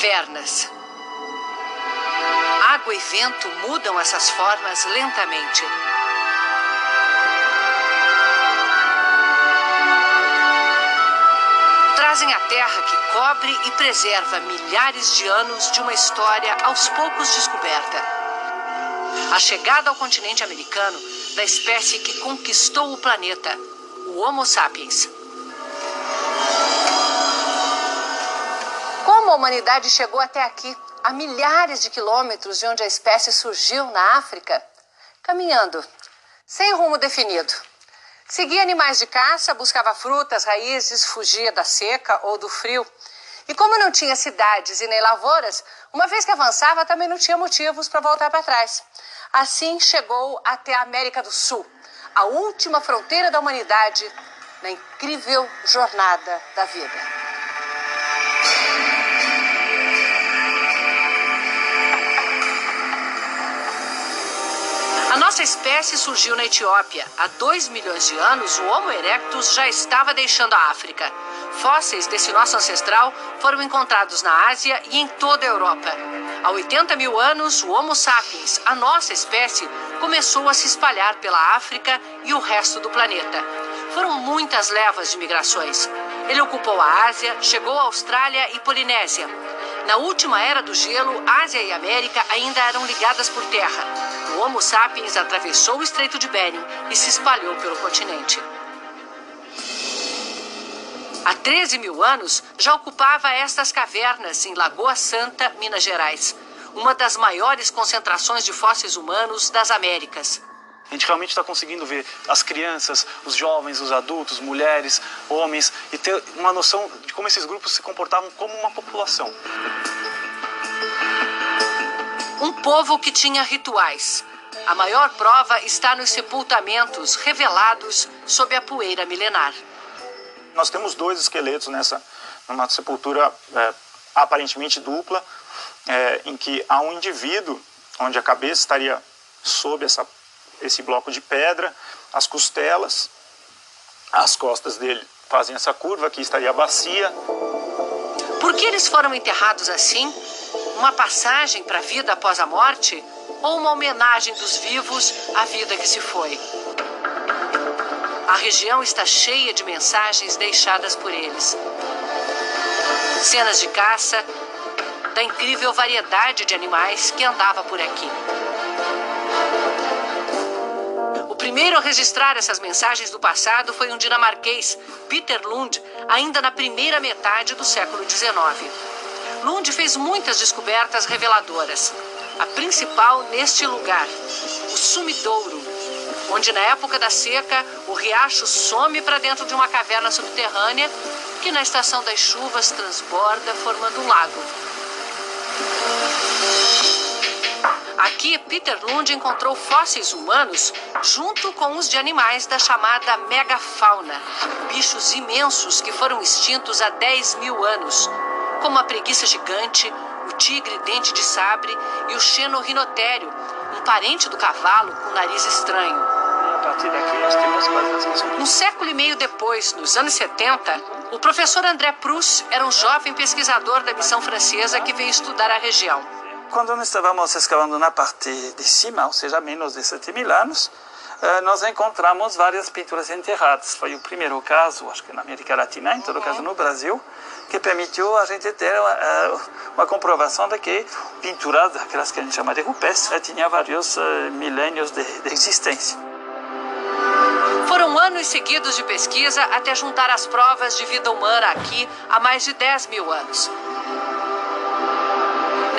Cavernas. Água e vento mudam essas formas lentamente. Trazem a terra que cobre e preserva milhares de anos de uma história aos poucos descoberta. A chegada ao continente americano da espécie que conquistou o planeta, o Homo sapiens. A humanidade chegou até aqui, a milhares de quilômetros de onde a espécie surgiu na África? Caminhando, sem rumo definido. Seguia animais de caça, buscava frutas, raízes, fugia da seca ou do frio. E como não tinha cidades e nem lavouras, uma vez que avançava, também não tinha motivos para voltar para trás. Assim chegou até a América do Sul, a última fronteira da humanidade na incrível jornada da vida. A nossa espécie surgiu na Etiópia. Há dois milhões de anos, o Homo erectus já estava deixando a África. Fósseis desse nosso ancestral foram encontrados na Ásia e em toda a Europa. Há 80 mil anos, o Homo sapiens, a nossa espécie, começou a se espalhar pela África e o resto do planeta. Foram muitas levas de migrações. Ele ocupou a Ásia, chegou à Austrália e Polinésia. Na última era do gelo, Ásia e América ainda eram ligadas por terra. O Homo sapiens atravessou o Estreito de Bering e se espalhou pelo continente. Há 13 mil anos, já ocupava estas cavernas em Lagoa Santa, Minas Gerais, uma das maiores concentrações de fósseis humanos das Américas. A gente realmente está conseguindo ver as crianças, os jovens, os adultos, mulheres, homens e ter uma noção de como esses grupos se comportavam como uma população. Um povo que tinha rituais. A maior prova está nos sepultamentos revelados sob a poeira milenar. Nós temos dois esqueletos nessa numa sepultura é, aparentemente dupla, é, em que há um indivíduo onde a cabeça estaria sob essa esse bloco de pedra, as costelas, as costas dele fazem essa curva, aqui estaria a bacia. Por que eles foram enterrados assim? Uma passagem para a vida após a morte? Ou uma homenagem dos vivos à vida que se foi? A região está cheia de mensagens deixadas por eles. Cenas de caça, da incrível variedade de animais que andava por aqui primeiro a registrar essas mensagens do passado foi um dinamarquês, Peter Lund, ainda na primeira metade do século XIX. Lund fez muitas descobertas reveladoras. A principal neste lugar, o Sumidouro, onde na época da seca o riacho some para dentro de uma caverna subterrânea que na estação das chuvas transborda formando um lago. Aqui, Peter Lund encontrou fósseis humanos junto com os de animais da chamada megafauna, bichos imensos que foram extintos há 10 mil anos, como a preguiça gigante, o tigre dente de sabre e o xenorrinotério, um parente do cavalo com nariz estranho. Um século e meio depois, nos anos 70, o professor André Proust era um jovem pesquisador da missão francesa que veio estudar a região. Quando nós estávamos escavando na parte de cima, ou seja, menos de 7 mil anos, eh, nós encontramos várias pinturas enterradas. Foi o primeiro caso, acho que na América Latina, em todo uhum. caso no Brasil, que permitiu a gente ter uma, eh, uma comprovação de que pinturas, aquelas que a gente chama de rupestres, tinha vários eh, milênios de, de existência. Foram anos seguidos de pesquisa até juntar as provas de vida humana aqui há mais de 10 mil anos.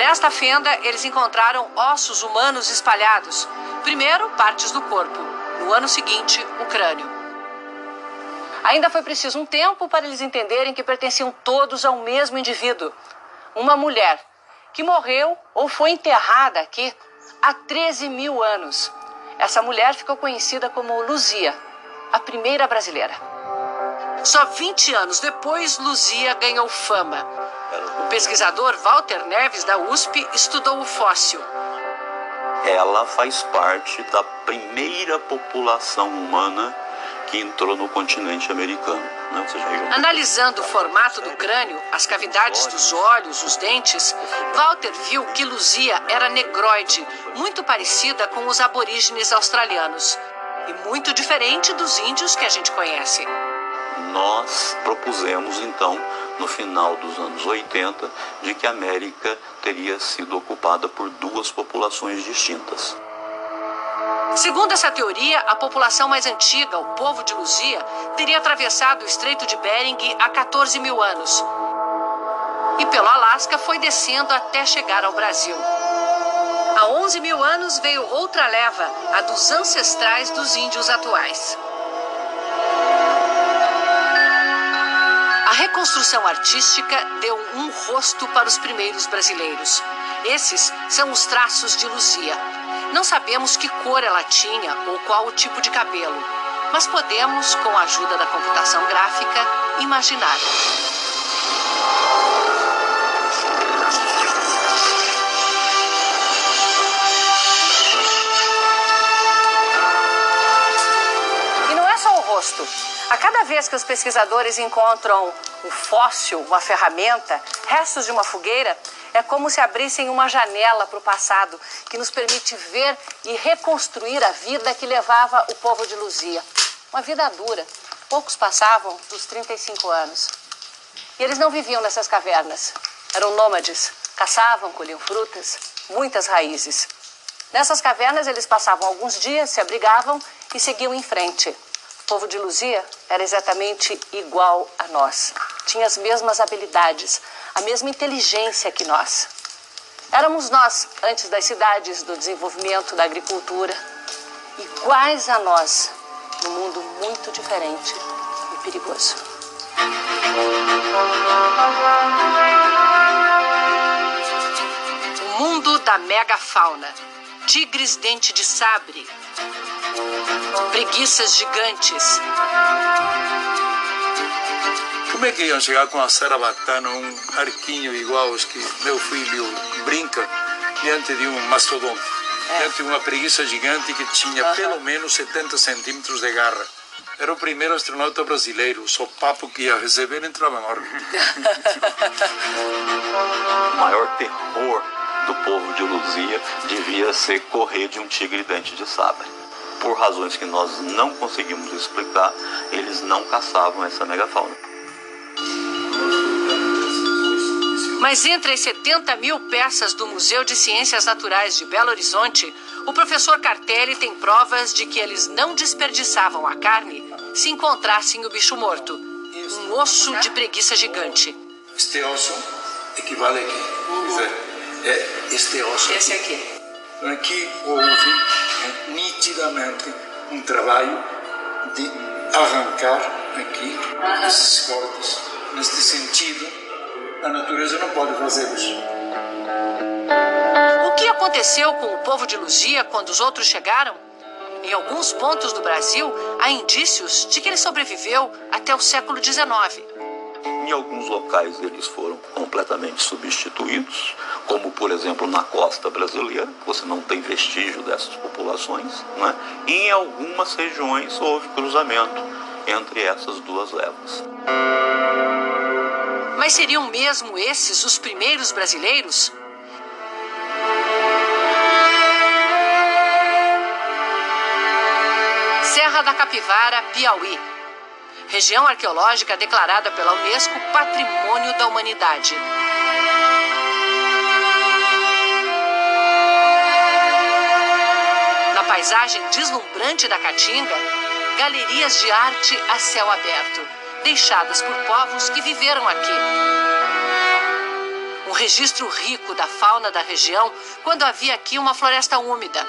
Nesta fenda, eles encontraram ossos humanos espalhados. Primeiro, partes do corpo. No ano seguinte, o crânio. Ainda foi preciso um tempo para eles entenderem que pertenciam todos ao mesmo indivíduo. Uma mulher que morreu ou foi enterrada aqui há 13 mil anos. Essa mulher ficou conhecida como Luzia, a primeira brasileira. Só 20 anos depois, Luzia ganhou fama. O pesquisador Walter Neves, da USP, estudou o fóssil. Ela faz parte da primeira população humana que entrou no continente americano. Né? Seja, Analisando o formato do crânio, as cavidades dos olhos, os dentes, Walter viu que Luzia era negroide, muito parecida com os aborígenes australianos e muito diferente dos índios que a gente conhece. Nós propusemos então, no final dos anos 80, de que a América teria sido ocupada por duas populações distintas. Segundo essa teoria, a população mais antiga, o povo de Luzia, teria atravessado o Estreito de Bering há 14 mil anos. E pelo Alasca foi descendo até chegar ao Brasil. Há 11 mil anos veio outra leva, a dos ancestrais dos índios atuais. Reconstrução artística deu um rosto para os primeiros brasileiros. Esses são os traços de Luzia. Não sabemos que cor ela tinha ou qual o tipo de cabelo, mas podemos, com a ajuda da computação gráfica, imaginar. E não é só o rosto. A cada vez que os pesquisadores encontram um fóssil, uma ferramenta, restos de uma fogueira, é como se abrissem uma janela para o passado que nos permite ver e reconstruir a vida que levava o povo de Luzia. Uma vida dura. Poucos passavam dos 35 anos. E eles não viviam nessas cavernas. Eram nômades. Caçavam, colhiam frutas, muitas raízes. Nessas cavernas eles passavam alguns dias, se abrigavam e seguiam em frente. O povo de Luzia era exatamente igual a nós. Tinha as mesmas habilidades, a mesma inteligência que nós. Éramos nós, antes das cidades, do desenvolvimento da agricultura, iguais a nós, num mundo muito diferente e perigoso. O mundo da megafauna. Tigres dente de sabre. Preguiças gigantes. Como é que iam chegar com a sarabatana, um arquinho igual aos que meu filho brinca, diante de um mastodonte? Diante de uma preguiça gigante que tinha pelo menos 70 centímetros de garra. Era o primeiro astronauta brasileiro, o sopapo que ia receber entrava em órbita. O maior terror do povo de Luzia devia ser correr de um tigre dente de sabre. Por razões que nós não conseguimos explicar, eles não caçavam essa megafauna. Mas entre as 70 mil peças do Museu de Ciências Naturais de Belo Horizonte, o professor Cartelli tem provas de que eles não desperdiçavam a carne se encontrassem o bicho morto um osso de preguiça gigante. Este osso equivale aqui. Dizer, é este osso. Esse aqui. Aqui houve é, nitidamente um trabalho de arrancar aqui esses cortes. Neste sentido, a natureza não pode fazê-los. O que aconteceu com o povo de Luzia quando os outros chegaram? Em alguns pontos do Brasil, há indícios de que ele sobreviveu até o século XIX. Em alguns locais eles foram completamente substituídos, como por exemplo na costa brasileira, você não tem vestígio dessas populações, né? e em algumas regiões houve cruzamento entre essas duas levas. Mas seriam mesmo esses os primeiros brasileiros? Serra da Capivara, Piauí. Região arqueológica declarada pela Unesco Patrimônio da Humanidade. Na paisagem deslumbrante da Caatinga, galerias de arte a céu aberto, deixadas por povos que viveram aqui. Um registro rico da fauna da região quando havia aqui uma floresta úmida.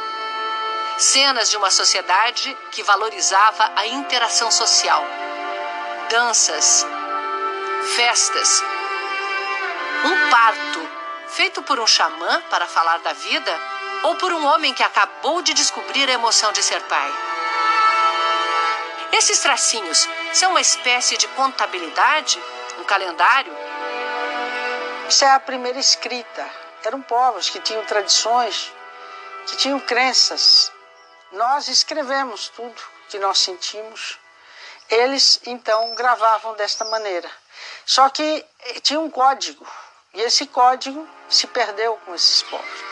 Cenas de uma sociedade que valorizava a interação social. Danças, festas. Um parto feito por um xamã para falar da vida ou por um homem que acabou de descobrir a emoção de ser pai. Esses tracinhos são uma espécie de contabilidade? Um calendário? Isso é a primeira escrita. Eram povos que tinham tradições, que tinham crenças. Nós escrevemos tudo que nós sentimos eles então gravavam desta maneira. Só que eh, tinha um código, e esse código se perdeu com esses povos.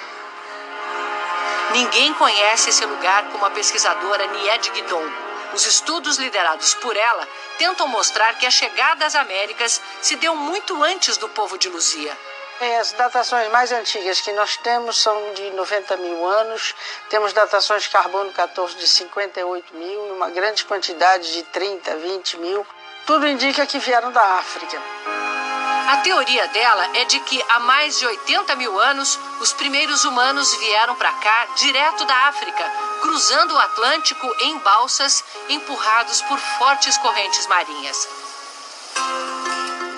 Ninguém conhece esse lugar como a pesquisadora Nied Guidon. Os estudos liderados por ela tentam mostrar que a chegada às Américas se deu muito antes do povo de Luzia. É, as datações mais antigas que nós temos são de 90 mil anos, temos datações carbono 14 de 58 mil e uma grande quantidade de 30, 20 mil. Tudo indica que vieram da África. A teoria dela é de que há mais de 80 mil anos os primeiros humanos vieram para cá direto da África, cruzando o Atlântico em balsas empurrados por fortes correntes marinhas.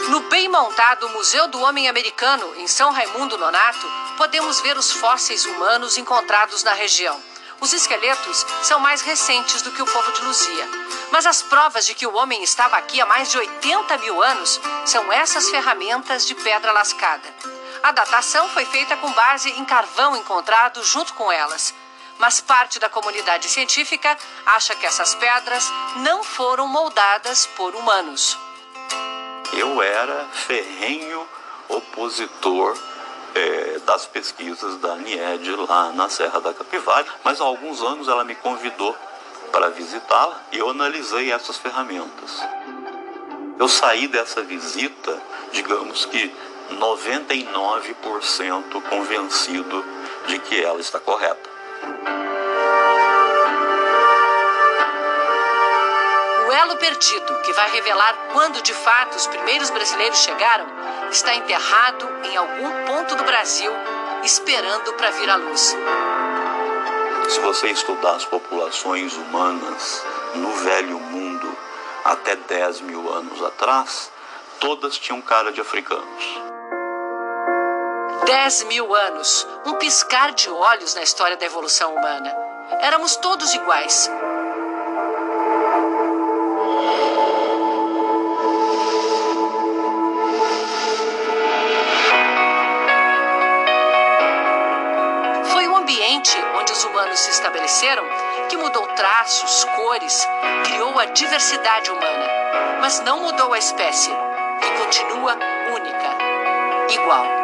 No bem montado Museu do Homem Americano, em São Raimundo Nonato, podemos ver os fósseis humanos encontrados na região. Os esqueletos são mais recentes do que o povo de Luzia. Mas as provas de que o homem estava aqui há mais de 80 mil anos são essas ferramentas de pedra lascada. A datação foi feita com base em carvão encontrado junto com elas. Mas parte da comunidade científica acha que essas pedras não foram moldadas por humanos eu era ferrenho opositor é, das pesquisas da NIED lá na Serra da Capivara, mas há alguns anos ela me convidou para visitá-la e eu analisei essas ferramentas. Eu saí dessa visita, digamos que 99% convencido de que ela está correta. elo perdido, que vai revelar quando de fato os primeiros brasileiros chegaram, está enterrado em algum ponto do Brasil, esperando para vir à luz. Se você estudar as populações humanas no velho mundo até 10 mil anos atrás, todas tinham cara de africanos. 10 mil anos, um piscar de olhos na história da evolução humana. Éramos todos iguais, que mudou traços, cores, criou a diversidade humana, mas não mudou a espécie, que continua única, igual.